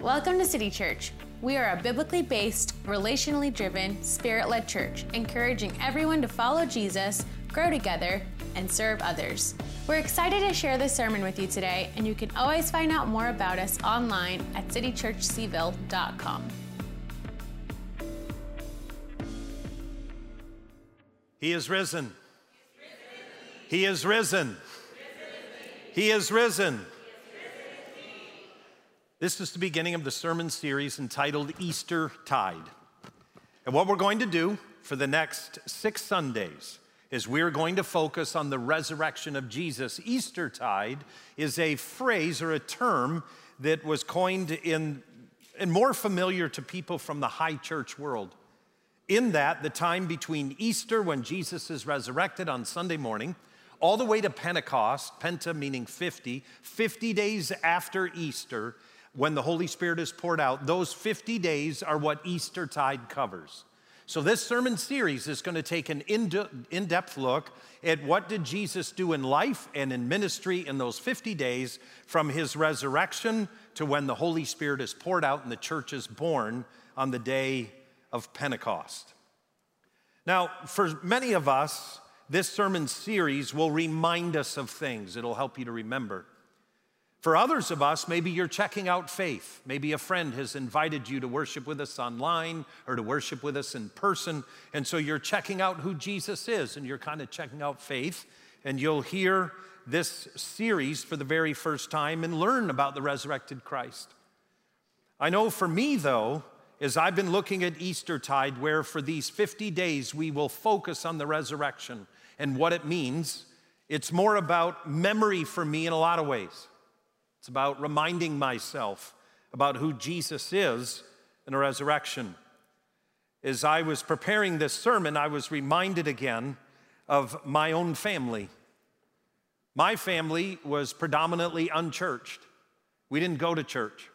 Welcome to City Church. We are a biblically based, relationally driven, spirit led church, encouraging everyone to follow Jesus, grow together, and serve others. We're excited to share this sermon with you today, and you can always find out more about us online at citychurchcville.com. He is risen. He is risen. He is risen. This is the beginning of the sermon series entitled Easter Tide. And what we're going to do for the next six Sundays is we're going to focus on the resurrection of Jesus. Easter tide is a phrase or a term that was coined in and more familiar to people from the high church world. In that, the time between Easter, when Jesus is resurrected on Sunday morning, all the way to Pentecost, Penta meaning 50, 50 days after Easter, when the Holy Spirit is poured out, those 50 days are what Easter tide covers. So, this sermon series is going to take an in depth look at what did Jesus do in life and in ministry in those 50 days from his resurrection to when the Holy Spirit is poured out and the church is born on the day of Pentecost. Now, for many of us, this sermon series will remind us of things, it'll help you to remember. For others of us, maybe you're checking out faith. Maybe a friend has invited you to worship with us online or to worship with us in person. And so you're checking out who Jesus is and you're kind of checking out faith. And you'll hear this series for the very first time and learn about the resurrected Christ. I know for me, though, as I've been looking at Eastertide, where for these 50 days we will focus on the resurrection and what it means, it's more about memory for me in a lot of ways. It's about reminding myself about who Jesus is in a resurrection. As I was preparing this sermon, I was reminded again of my own family. My family was predominantly unchurched. We didn't go to church.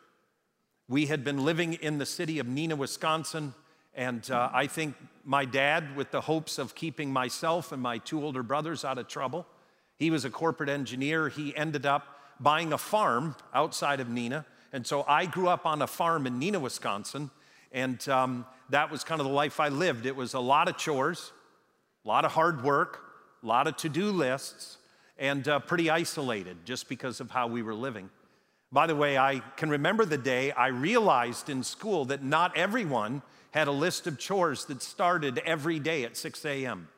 We had been living in the city of Neenah, Wisconsin, and uh, I think my dad, with the hopes of keeping myself and my two older brothers out of trouble, he was a corporate engineer. He ended up buying a farm outside of Neenah. And so I grew up on a farm in Neenah, Wisconsin. And um, that was kind of the life I lived. It was a lot of chores, a lot of hard work, a lot of to do lists, and uh, pretty isolated just because of how we were living. By the way, I can remember the day I realized in school that not everyone had a list of chores that started every day at 6 a.m.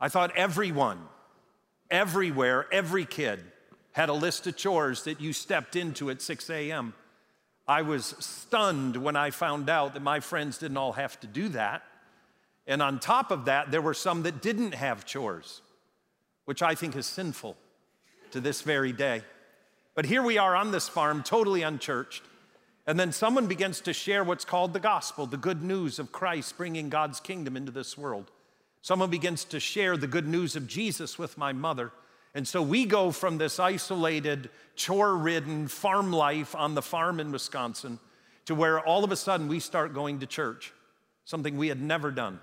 I thought everyone, everywhere, every kid had a list of chores that you stepped into at 6 a.m. I was stunned when I found out that my friends didn't all have to do that. And on top of that, there were some that didn't have chores, which I think is sinful to this very day. But here we are on this farm, totally unchurched. And then someone begins to share what's called the gospel, the good news of Christ bringing God's kingdom into this world. Someone begins to share the good news of Jesus with my mother. And so we go from this isolated, chore ridden farm life on the farm in Wisconsin to where all of a sudden we start going to church, something we had never done.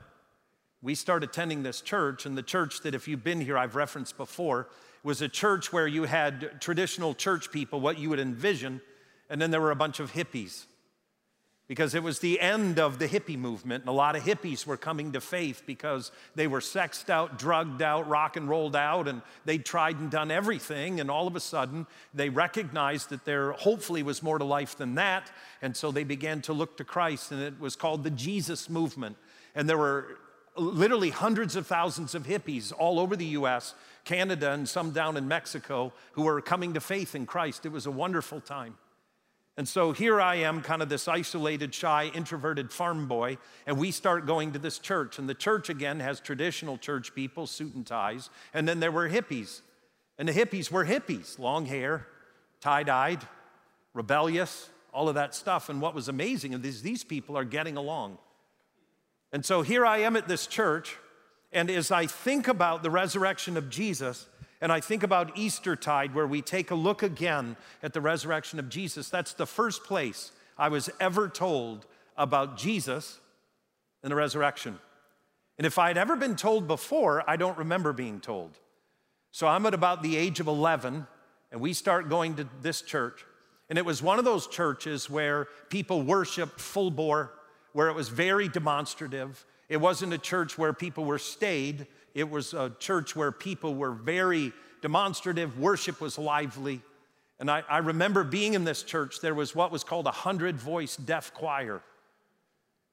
We start attending this church, and the church that, if you've been here, I've referenced before, was a church where you had traditional church people, what you would envision, and then there were a bunch of hippies because it was the end of the hippie movement, and a lot of hippies were coming to faith because they were sexed out, drugged out, rock and rolled out, and they'd tried and done everything. And all of a sudden, they recognized that there hopefully was more to life than that. And so they began to look to Christ, and it was called the Jesus movement. And there were literally hundreds of thousands of hippies all over the US, Canada, and some down in Mexico who were coming to faith in Christ. It was a wonderful time. And so here I am, kind of this isolated, shy, introverted farm boy, and we start going to this church. And the church, again, has traditional church people, suit and ties. And then there were hippies. And the hippies were hippies, long hair, tie dyed, rebellious, all of that stuff. And what was amazing is these people are getting along. And so here I am at this church, and as I think about the resurrection of Jesus, and I think about Eastertide, where we take a look again at the resurrection of Jesus. That's the first place I was ever told about Jesus and the resurrection. And if I had ever been told before, I don't remember being told. So I'm at about the age of 11, and we start going to this church. And it was one of those churches where people worshiped full bore, where it was very demonstrative. It wasn't a church where people were stayed, it was a church where people were very demonstrative, worship was lively. And I, I remember being in this church, there was what was called a hundred voice deaf choir.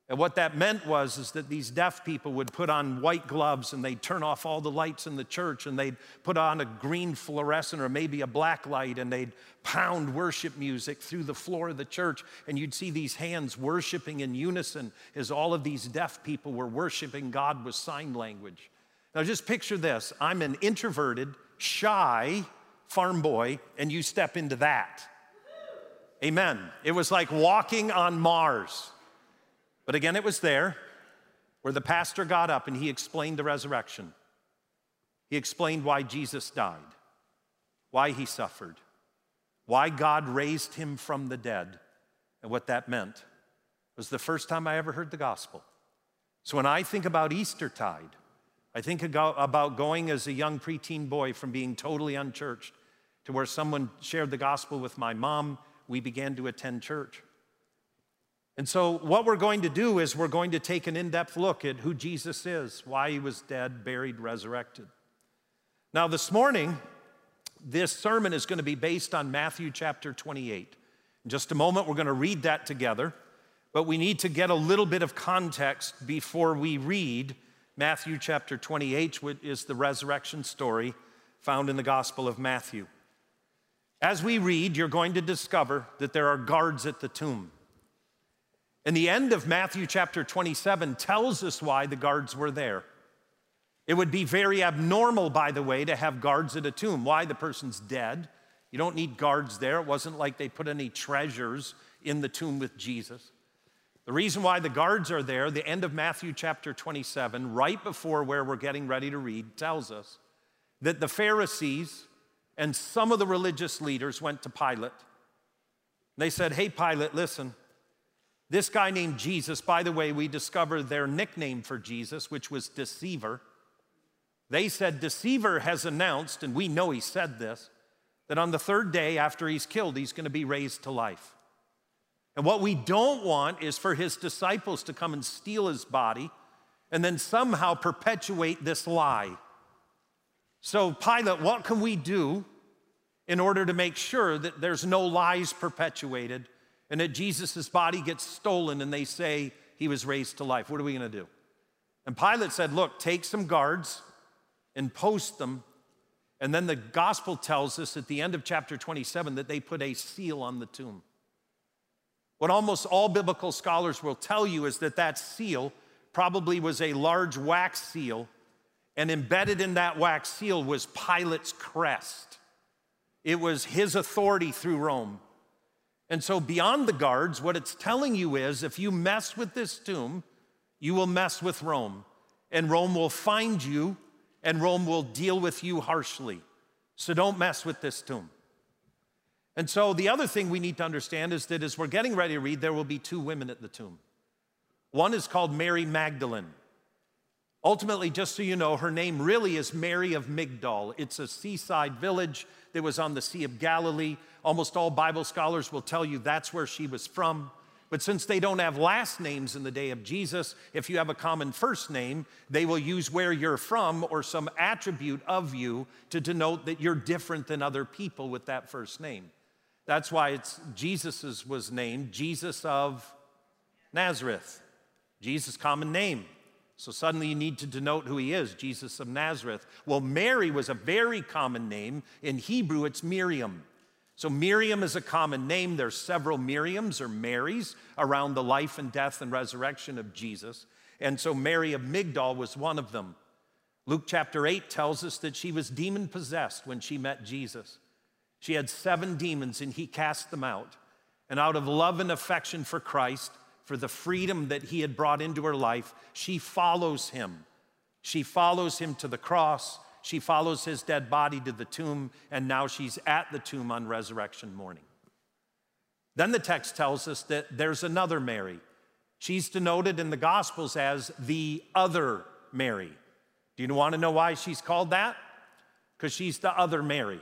And what that meant was is that these deaf people would put on white gloves and they'd turn off all the lights in the church and they'd put on a green fluorescent or maybe a black light and they'd pound worship music through the floor of the church and you'd see these hands worshiping in unison as all of these deaf people were worshiping God with sign language. Now just picture this. I'm an introverted, shy farm boy and you step into that. Amen. It was like walking on Mars. But again, it was there where the pastor got up and he explained the resurrection. He explained why Jesus died, why he suffered, why God raised him from the dead, and what that meant. It was the first time I ever heard the gospel. So when I think about Eastertide, I think about going as a young preteen boy from being totally unchurched to where someone shared the gospel with my mom. We began to attend church. And so, what we're going to do is we're going to take an in depth look at who Jesus is, why he was dead, buried, resurrected. Now, this morning, this sermon is going to be based on Matthew chapter 28. In just a moment, we're going to read that together, but we need to get a little bit of context before we read Matthew chapter 28, which is the resurrection story found in the Gospel of Matthew. As we read, you're going to discover that there are guards at the tomb. And the end of Matthew chapter 27 tells us why the guards were there. It would be very abnormal, by the way, to have guards at a tomb. Why? The person's dead. You don't need guards there. It wasn't like they put any treasures in the tomb with Jesus. The reason why the guards are there, the end of Matthew chapter 27, right before where we're getting ready to read, tells us that the Pharisees and some of the religious leaders went to Pilate. They said, Hey, Pilate, listen, this guy named Jesus, by the way, we discovered their nickname for Jesus, which was Deceiver. They said, Deceiver has announced, and we know he said this, that on the third day after he's killed, he's going to be raised to life. And what we don't want is for his disciples to come and steal his body and then somehow perpetuate this lie. So, Pilate, what can we do in order to make sure that there's no lies perpetuated and that Jesus' body gets stolen and they say he was raised to life. What are we going to do? And Pilate said, Look, take some guards and post them. And then the gospel tells us at the end of chapter 27 that they put a seal on the tomb. What almost all biblical scholars will tell you is that that seal probably was a large wax seal, and embedded in that wax seal was Pilate's crest. It was his authority through Rome. And so, beyond the guards, what it's telling you is if you mess with this tomb, you will mess with Rome. And Rome will find you, and Rome will deal with you harshly. So, don't mess with this tomb. And so, the other thing we need to understand is that as we're getting ready to read, there will be two women at the tomb. One is called Mary Magdalene. Ultimately, just so you know, her name really is Mary of Migdol. It's a seaside village that was on the Sea of Galilee. Almost all Bible scholars will tell you that's where she was from. But since they don't have last names in the day of Jesus, if you have a common first name, they will use where you're from or some attribute of you to denote that you're different than other people with that first name. That's why it's Jesus's was named Jesus of Nazareth. Jesus' common name. So suddenly you need to denote who he is, Jesus of Nazareth. Well, Mary was a very common name. In Hebrew, it's Miriam. So Miriam is a common name. There's several Miriams or Marys around the life and death and resurrection of Jesus. And so Mary of Migdol was one of them. Luke chapter 8 tells us that she was demon possessed when she met Jesus. She had seven demons and he cast them out. And out of love and affection for Christ, for the freedom that he had brought into her life, she follows him. She follows him to the cross. She follows his dead body to the tomb, and now she's at the tomb on resurrection morning. Then the text tells us that there's another Mary. She's denoted in the Gospels as the other Mary. Do you want to know why she's called that? Because she's the other Mary.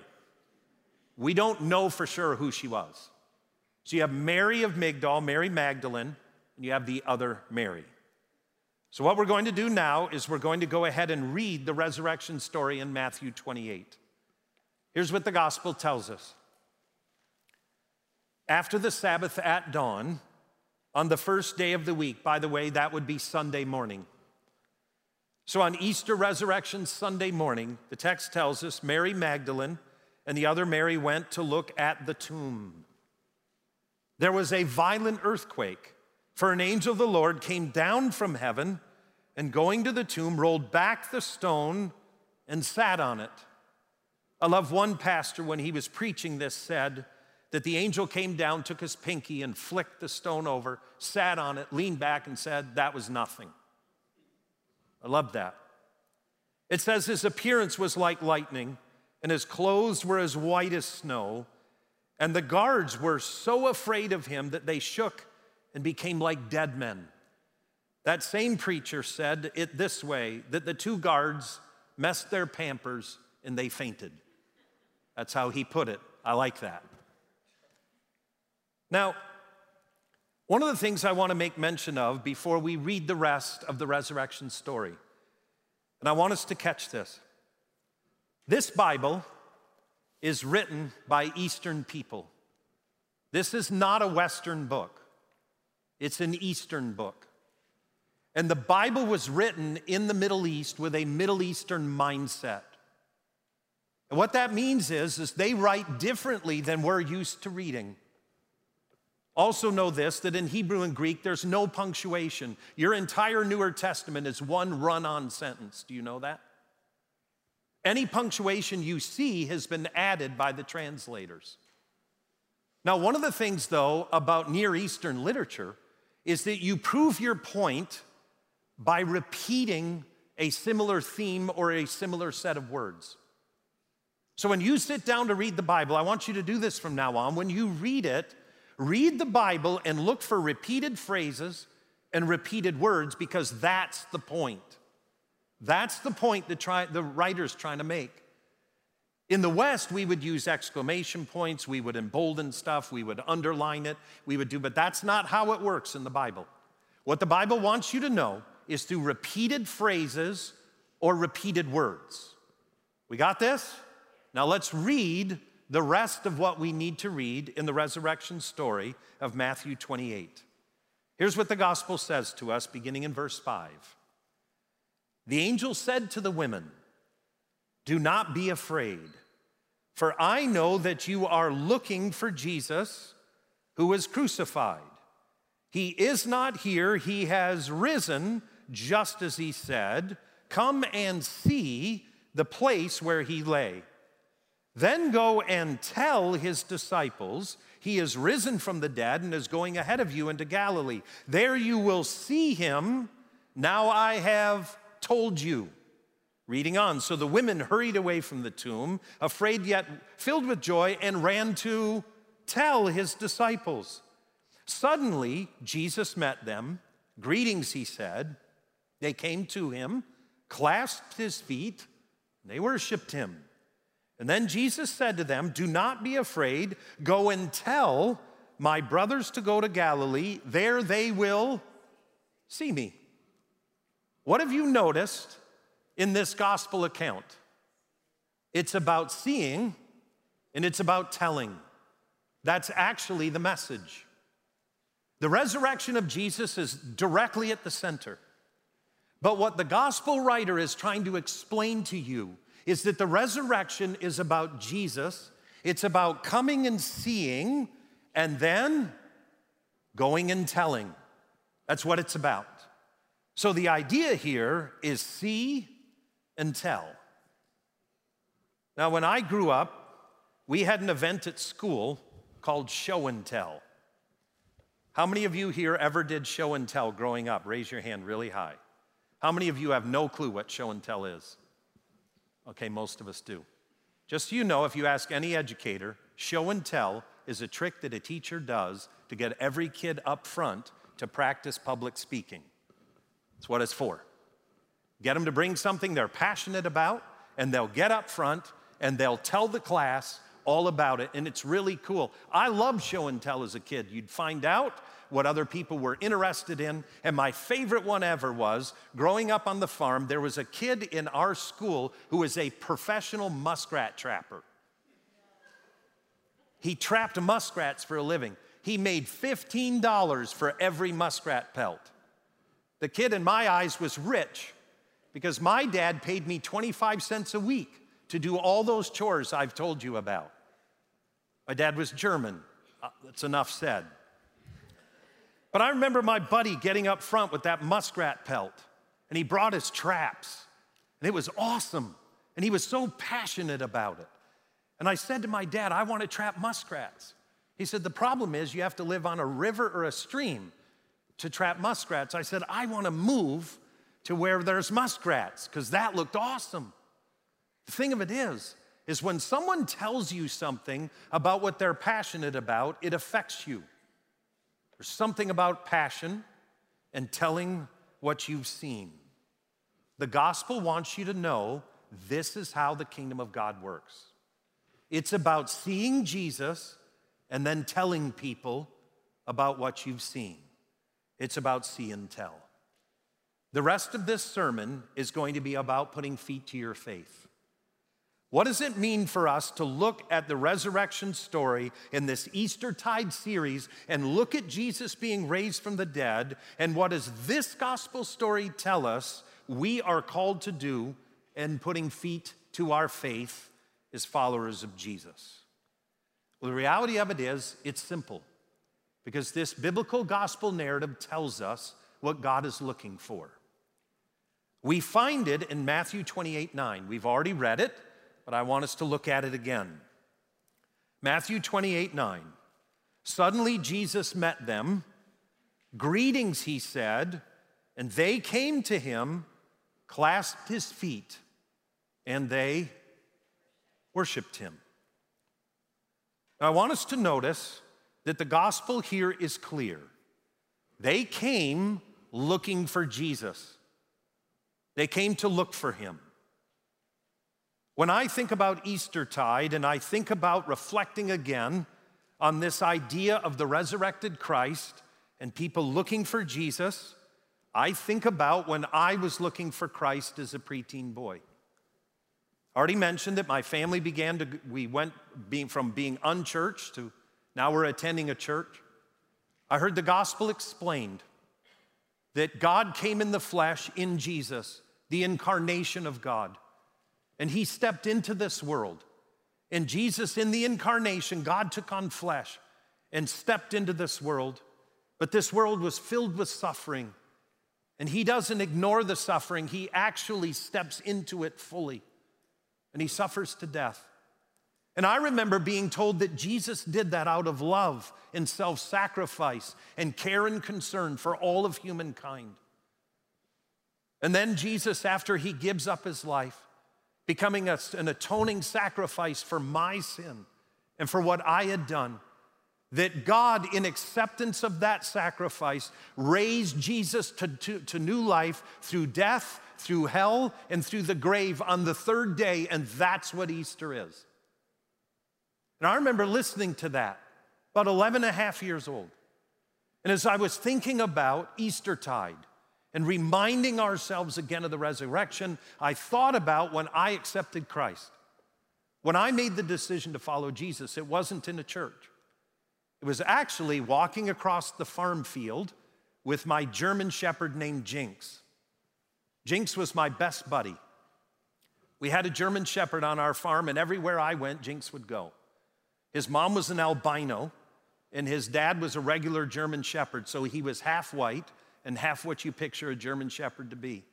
We don't know for sure who she was. So you have Mary of Magdal, Mary Magdalene, and you have the other Mary. So, what we're going to do now is we're going to go ahead and read the resurrection story in Matthew 28. Here's what the gospel tells us. After the Sabbath at dawn, on the first day of the week, by the way, that would be Sunday morning. So on Easter Resurrection Sunday morning, the text tells us Mary Magdalene and the other Mary went to look at the tomb. There was a violent earthquake, for an angel of the Lord came down from heaven and going to the tomb, rolled back the stone and sat on it. I love one pastor when he was preaching this said that the angel came down, took his pinky, and flicked the stone over, sat on it, leaned back, and said, That was nothing. I love that. It says his appearance was like lightning, and his clothes were as white as snow. And the guards were so afraid of him that they shook and became like dead men. That same preacher said it this way that the two guards messed their pampers and they fainted. That's how he put it. I like that. Now, one of the things I want to make mention of before we read the rest of the resurrection story, and I want us to catch this. This Bible is written by Eastern people. This is not a Western book, it's an Eastern book. And the Bible was written in the Middle East with a Middle Eastern mindset. And what that means is, is they write differently than we're used to reading. Also, know this that in Hebrew and Greek, there's no punctuation. Your entire Newer Testament is one run on sentence. Do you know that? Any punctuation you see has been added by the translators. Now, one of the things, though, about Near Eastern literature is that you prove your point by repeating a similar theme or a similar set of words. So, when you sit down to read the Bible, I want you to do this from now on. When you read it, read the Bible and look for repeated phrases and repeated words because that's the point. That's the point that try, the writer's trying to make. In the West, we would use exclamation points, we would embolden stuff, we would underline it, we would do, but that's not how it works in the Bible. What the Bible wants you to know is through repeated phrases or repeated words. We got this? Now let's read the rest of what we need to read in the resurrection story of Matthew 28. Here's what the gospel says to us beginning in verse 5. The angel said to the women, Do not be afraid, for I know that you are looking for Jesus who was crucified. He is not here, he has risen, just as he said. Come and see the place where he lay. Then go and tell his disciples, He is risen from the dead and is going ahead of you into Galilee. There you will see him. Now I have told you. Reading on. So the women hurried away from the tomb, afraid yet filled with joy, and ran to tell his disciples. Suddenly, Jesus met them. Greetings, he said. They came to him, clasped his feet, they worshiped him. And then Jesus said to them, Do not be afraid. Go and tell my brothers to go to Galilee. There they will see me. What have you noticed in this gospel account? It's about seeing and it's about telling. That's actually the message. The resurrection of Jesus is directly at the center. But what the gospel writer is trying to explain to you is that the resurrection is about Jesus. It's about coming and seeing and then going and telling. That's what it's about. So the idea here is see and tell. Now, when I grew up, we had an event at school called Show and Tell. How many of you here ever did show and tell growing up? Raise your hand really high. How many of you have no clue what show and tell is? Okay, most of us do. Just so you know, if you ask any educator, show and tell is a trick that a teacher does to get every kid up front to practice public speaking. That's what it's for. Get them to bring something they're passionate about, and they'll get up front and they'll tell the class all about it, and it's really cool. I loved show and tell as a kid. You'd find out what other people were interested in. And my favorite one ever was growing up on the farm, there was a kid in our school who was a professional muskrat trapper. He trapped muskrats for a living. He made $15 for every muskrat pelt. The kid in my eyes was rich because my dad paid me 25 cents a week to do all those chores I've told you about. My dad was German. Uh, that's enough said. But I remember my buddy getting up front with that muskrat pelt, and he brought his traps, and it was awesome. And he was so passionate about it. And I said to my dad, I want to trap muskrats. He said, The problem is you have to live on a river or a stream to trap muskrats. I said, I want to move to where there's muskrats because that looked awesome. The thing of it is, is when someone tells you something about what they're passionate about, it affects you. There's something about passion and telling what you've seen. The gospel wants you to know this is how the kingdom of God works. It's about seeing Jesus and then telling people about what you've seen. It's about see and tell. The rest of this sermon is going to be about putting feet to your faith. What does it mean for us to look at the resurrection story in this Eastertide series and look at Jesus being raised from the dead? And what does this gospel story tell us we are called to do in putting feet to our faith as followers of Jesus? Well, the reality of it is, it's simple because this biblical gospel narrative tells us what God is looking for. We find it in Matthew 28 9. We've already read it but I want us to look at it again. Matthew 28 9. Suddenly Jesus met them. Greetings, he said, and they came to him, clasped his feet, and they worshiped him. Now, I want us to notice that the gospel here is clear. They came looking for Jesus, they came to look for him. When I think about Eastertide and I think about reflecting again on this idea of the resurrected Christ and people looking for Jesus, I think about when I was looking for Christ as a preteen boy. I already mentioned that my family began to, we went being, from being unchurched to now we're attending a church. I heard the gospel explained that God came in the flesh in Jesus, the incarnation of God. And he stepped into this world. And Jesus, in the incarnation, God took on flesh and stepped into this world. But this world was filled with suffering. And he doesn't ignore the suffering, he actually steps into it fully. And he suffers to death. And I remember being told that Jesus did that out of love and self sacrifice and care and concern for all of humankind. And then Jesus, after he gives up his life, becoming a, an atoning sacrifice for my sin and for what I had done. That God, in acceptance of that sacrifice, raised Jesus to, to, to new life through death, through hell, and through the grave on the third day, and that's what Easter is. And I remember listening to that, about 11 and a half years old. And as I was thinking about Eastertide, and reminding ourselves again of the resurrection, I thought about when I accepted Christ. When I made the decision to follow Jesus, it wasn't in a church. It was actually walking across the farm field with my German shepherd named Jinx. Jinx was my best buddy. We had a German shepherd on our farm, and everywhere I went, Jinx would go. His mom was an albino, and his dad was a regular German shepherd, so he was half white and half what you picture a German shepherd to be.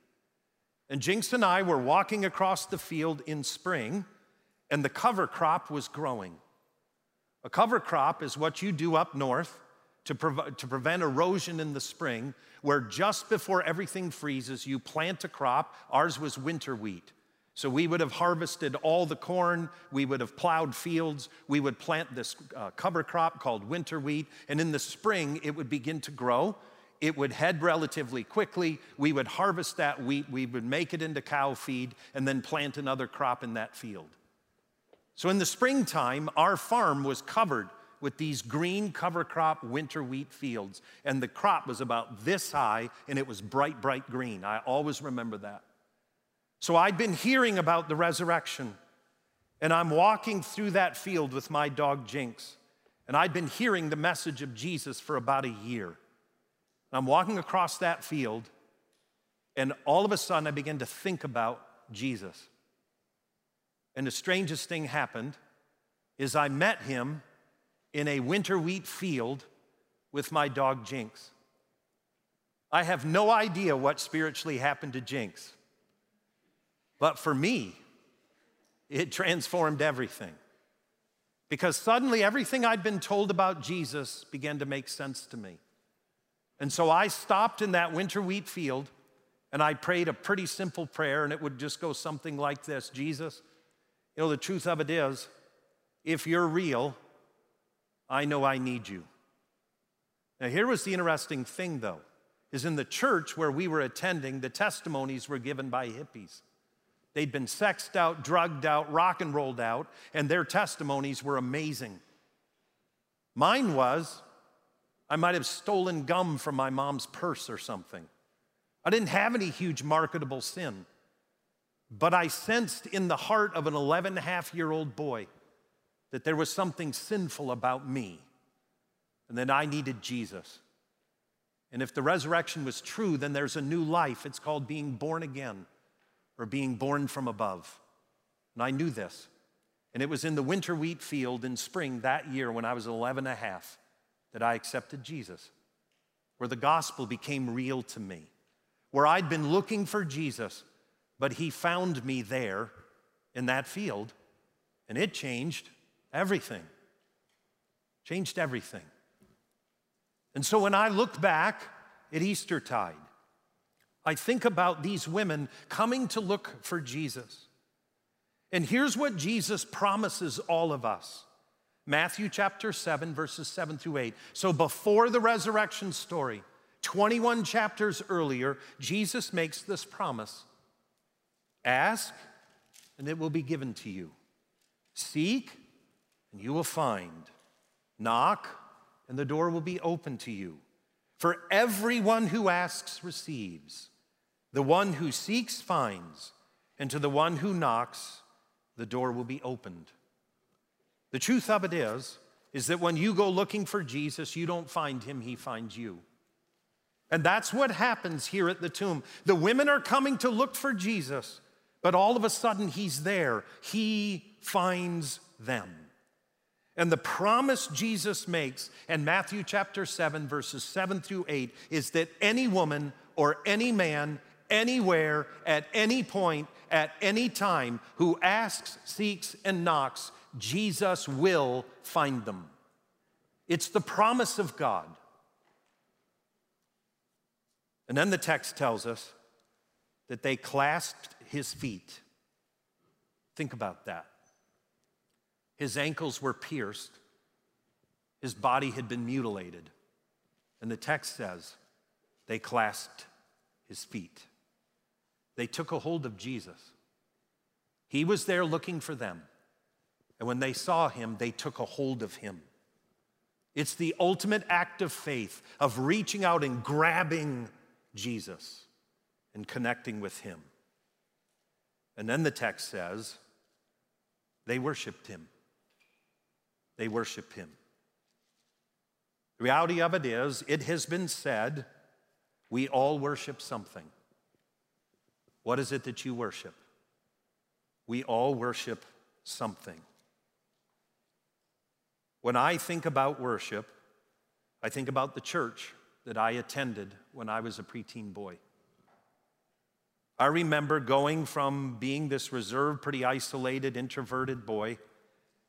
And Jinx and I were walking across the field in spring, and the cover crop was growing. A cover crop is what you do up north to, to prevent erosion in the spring, where just before everything freezes, you plant a crop. Ours was winter wheat. So we would have harvested all the corn, we would have plowed fields, we would plant this uh, cover crop called winter wheat, and in the spring it would begin to grow it would head relatively quickly. We would harvest that wheat, we would make it into cow feed, and then plant another crop in that field. So in the springtime, our farm was covered with these green cover crop winter wheat fields. And the crop was about this high and it was bright, bright green. I always remember that. So I'd been hearing about the resurrection. And I'm walking through that field with my dog Jinx. And I'd been hearing the message of Jesus for about a year. I'm walking across that field, and all of a sudden I begin to think about Jesus. And the strangest thing happened is I met him in a winter wheat field with my dog Jinx. I have no idea what spiritually happened to Jinx, but for me, it transformed everything. Because suddenly everything I'd been told about Jesus began to make sense to me. And so I stopped in that winter wheat field and I prayed a pretty simple prayer, and it would just go something like this Jesus, you know, the truth of it is, if you're real, I know I need you. Now, here was the interesting thing, though, is in the church where we were attending, the testimonies were given by hippies. They'd been sexed out, drugged out, rock and rolled out, and their testimonies were amazing. Mine was, I might have stolen gum from my mom's purse or something. I didn't have any huge marketable sin, but I sensed in the heart of an 11 and a half year old boy that there was something sinful about me and that I needed Jesus. And if the resurrection was true, then there's a new life. It's called being born again or being born from above. And I knew this. And it was in the winter wheat field in spring that year when I was 11 and a half that I accepted Jesus, where the gospel became real to me, where I'd been looking for Jesus, but he found me there in that field, and it changed Everything. Changed everything. And so when I look back at Eastertide, I think about these women coming to look for Jesus. And here's what Jesus promises all of us Matthew chapter 7, verses 7 through 8. So before the resurrection story, 21 chapters earlier, Jesus makes this promise Ask, and it will be given to you. Seek, and you will find. Knock, and the door will be open to you. For everyone who asks receives, the one who seeks finds, and to the one who knocks, the door will be opened. The truth of it is, is that when you go looking for Jesus, you don't find him, he finds you. And that's what happens here at the tomb. The women are coming to look for Jesus, but all of a sudden he's there. He finds them. And the promise Jesus makes in Matthew chapter 7, verses 7 through 8, is that any woman or any man, anywhere, at any point, at any time, who asks, seeks, and knocks, Jesus will find them. It's the promise of God. And then the text tells us that they clasped his feet. Think about that. His ankles were pierced, his body had been mutilated. And the text says they clasped his feet. They took a hold of Jesus. He was there looking for them. And when they saw him, they took a hold of him. It's the ultimate act of faith, of reaching out and grabbing Jesus and connecting with him. And then the text says they worshiped him they worship him. The reality of it is, it has been said, we all worship something. What is it that you worship? We all worship something. When I think about worship, I think about the church that I attended when I was a preteen boy. I remember going from being this reserved, pretty isolated, introverted boy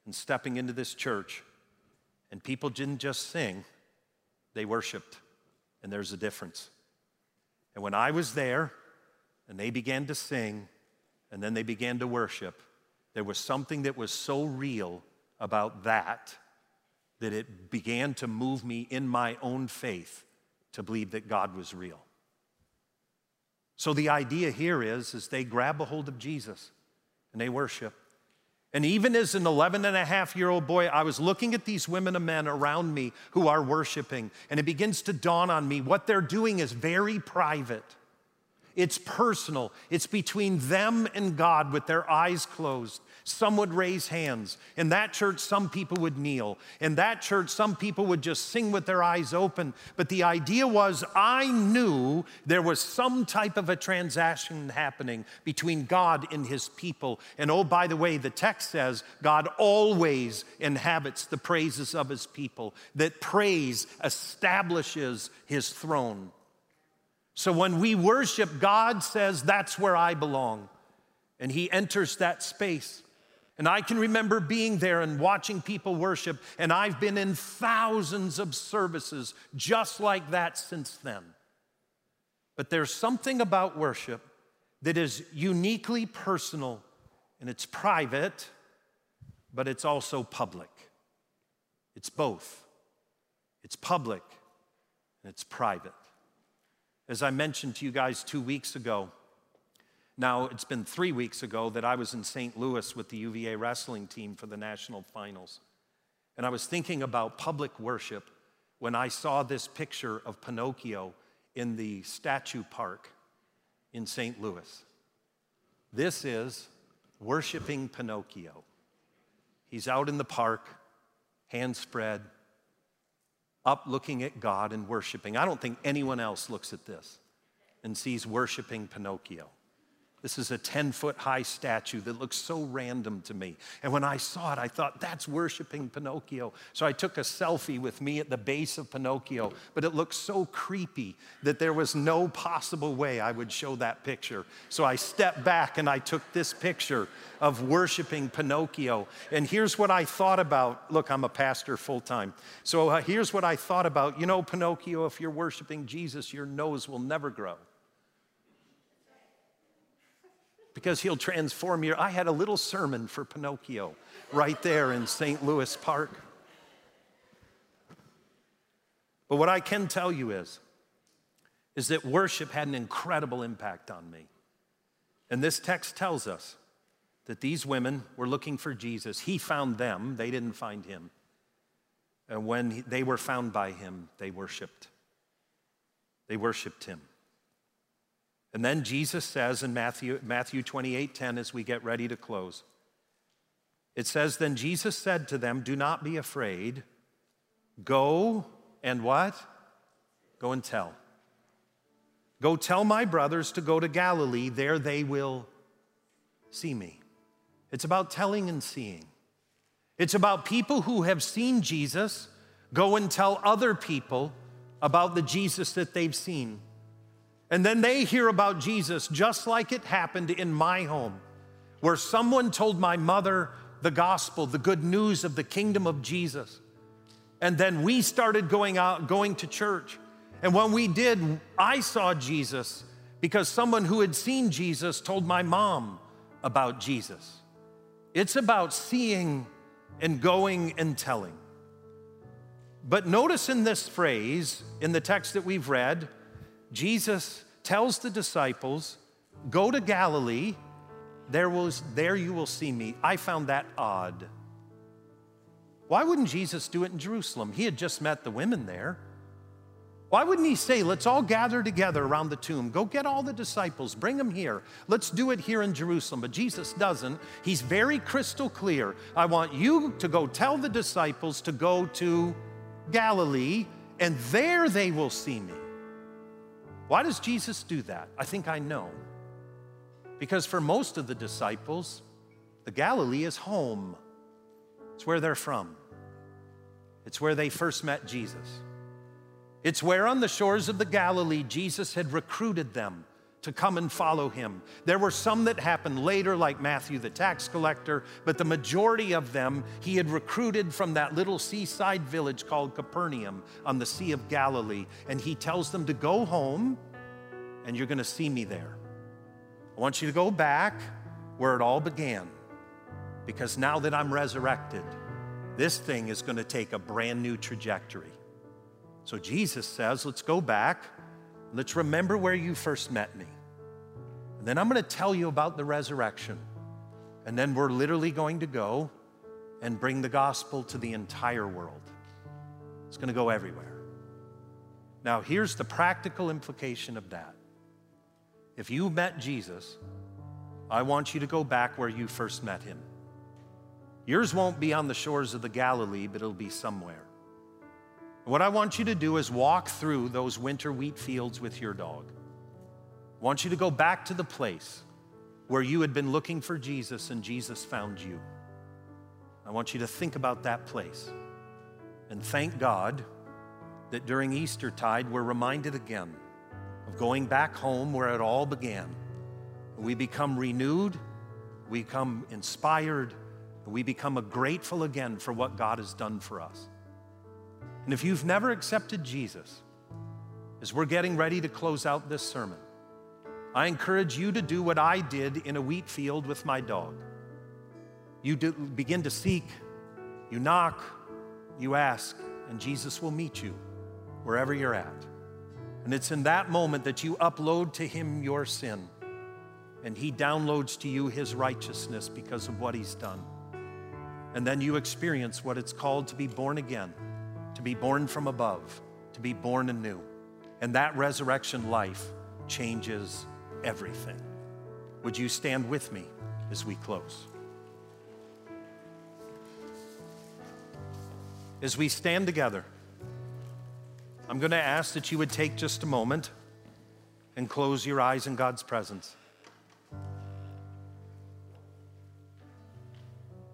and stepping into this church, and people didn't just sing, they worshiped. And there's a difference. And when I was there and they began to sing and then they began to worship, there was something that was so real about that that it began to move me in my own faith to believe that God was real. So the idea here is, is they grab a hold of Jesus and they worship. And even as an 11 and a half year old boy, I was looking at these women and men around me who are worshiping, and it begins to dawn on me what they're doing is very private. It's personal. It's between them and God with their eyes closed. Some would raise hands. In that church, some people would kneel. In that church, some people would just sing with their eyes open. But the idea was, I knew there was some type of a transaction happening between God and his people. And oh, by the way, the text says God always inhabits the praises of his people, that praise establishes his throne. So when we worship, God says, That's where I belong. And He enters that space. And I can remember being there and watching people worship, and I've been in thousands of services just like that since then. But there's something about worship that is uniquely personal and it's private, but it's also public. It's both. It's public and it's private. As I mentioned to you guys two weeks ago, now it's been three weeks ago that I was in St. Louis with the UVA wrestling team for the national finals. And I was thinking about public worship when I saw this picture of Pinocchio in the statue park in St. Louis. This is worshiping Pinocchio. He's out in the park, hands spread, up looking at God and worshiping. I don't think anyone else looks at this and sees worshiping Pinocchio. This is a 10 foot high statue that looks so random to me. And when I saw it, I thought, that's worshiping Pinocchio. So I took a selfie with me at the base of Pinocchio, but it looked so creepy that there was no possible way I would show that picture. So I stepped back and I took this picture of worshiping Pinocchio. And here's what I thought about look, I'm a pastor full time. So uh, here's what I thought about you know, Pinocchio, if you're worshiping Jesus, your nose will never grow because he'll transform you. I had a little sermon for Pinocchio right there in St. Louis Park. But what I can tell you is, is that worship had an incredible impact on me. And this text tells us that these women were looking for Jesus. He found them, they didn't find him. And when they were found by him, they worshiped. They worshiped him. And then Jesus says in Matthew, Matthew 28 10, as we get ready to close, it says, Then Jesus said to them, Do not be afraid. Go and what? Go and tell. Go tell my brothers to go to Galilee. There they will see me. It's about telling and seeing. It's about people who have seen Jesus go and tell other people about the Jesus that they've seen. And then they hear about Jesus just like it happened in my home, where someone told my mother the gospel, the good news of the kingdom of Jesus. And then we started going out, going to church. And when we did, I saw Jesus because someone who had seen Jesus told my mom about Jesus. It's about seeing and going and telling. But notice in this phrase, in the text that we've read, Jesus tells the disciples, Go to Galilee, there, was, there you will see me. I found that odd. Why wouldn't Jesus do it in Jerusalem? He had just met the women there. Why wouldn't he say, let's all gather together around the tomb? Go get all the disciples, bring them here. Let's do it here in Jerusalem. But Jesus doesn't. He's very crystal clear. I want you to go tell the disciples to go to Galilee, and there they will see me. Why does Jesus do that? I think I know. Because for most of the disciples, the Galilee is home. It's where they're from. It's where they first met Jesus. It's where on the shores of the Galilee Jesus had recruited them to come and follow him. There were some that happened later, like Matthew the tax collector, but the majority of them he had recruited from that little seaside village called Capernaum on the Sea of Galilee. And he tells them to go home and you're going to see me there. I want you to go back where it all began because now that I'm resurrected, this thing is going to take a brand new trajectory. So Jesus says, let's go back. Let's remember where you first met me. And then I'm going to tell you about the resurrection. And then we're literally going to go and bring the gospel to the entire world. It's going to go everywhere. Now, here's the practical implication of that. If you met Jesus, I want you to go back where you first met him. Yours won't be on the shores of the Galilee, but it'll be somewhere. What I want you to do is walk through those winter wheat fields with your dog. I want you to go back to the place where you had been looking for Jesus and Jesus found you. I want you to think about that place and thank God that during Eastertide we're reminded again of going back home where it all began. We become renewed, we become inspired, we become grateful again for what God has done for us. And if you've never accepted Jesus, as we're getting ready to close out this sermon, I encourage you to do what I did in a wheat field with my dog. You do, begin to seek, you knock, you ask, and Jesus will meet you wherever you're at. And it's in that moment that you upload to Him your sin, and He downloads to you His righteousness because of what He's done. And then you experience what it's called to be born again to be born from above, to be born anew. And that resurrection life changes everything. Would you stand with me as we close? As we stand together, I'm going to ask that you would take just a moment and close your eyes in God's presence.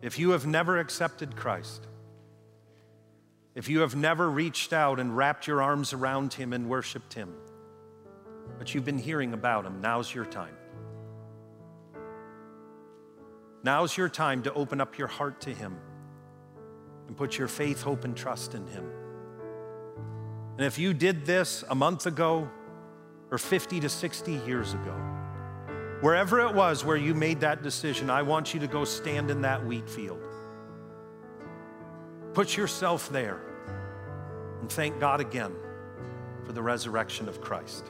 If you have never accepted Christ, if you have never reached out and wrapped your arms around him and worshiped him, but you've been hearing about him, now's your time. Now's your time to open up your heart to him and put your faith, hope, and trust in him. And if you did this a month ago or 50 to 60 years ago, wherever it was where you made that decision, I want you to go stand in that wheat field. Put yourself there and thank God again for the resurrection of Christ.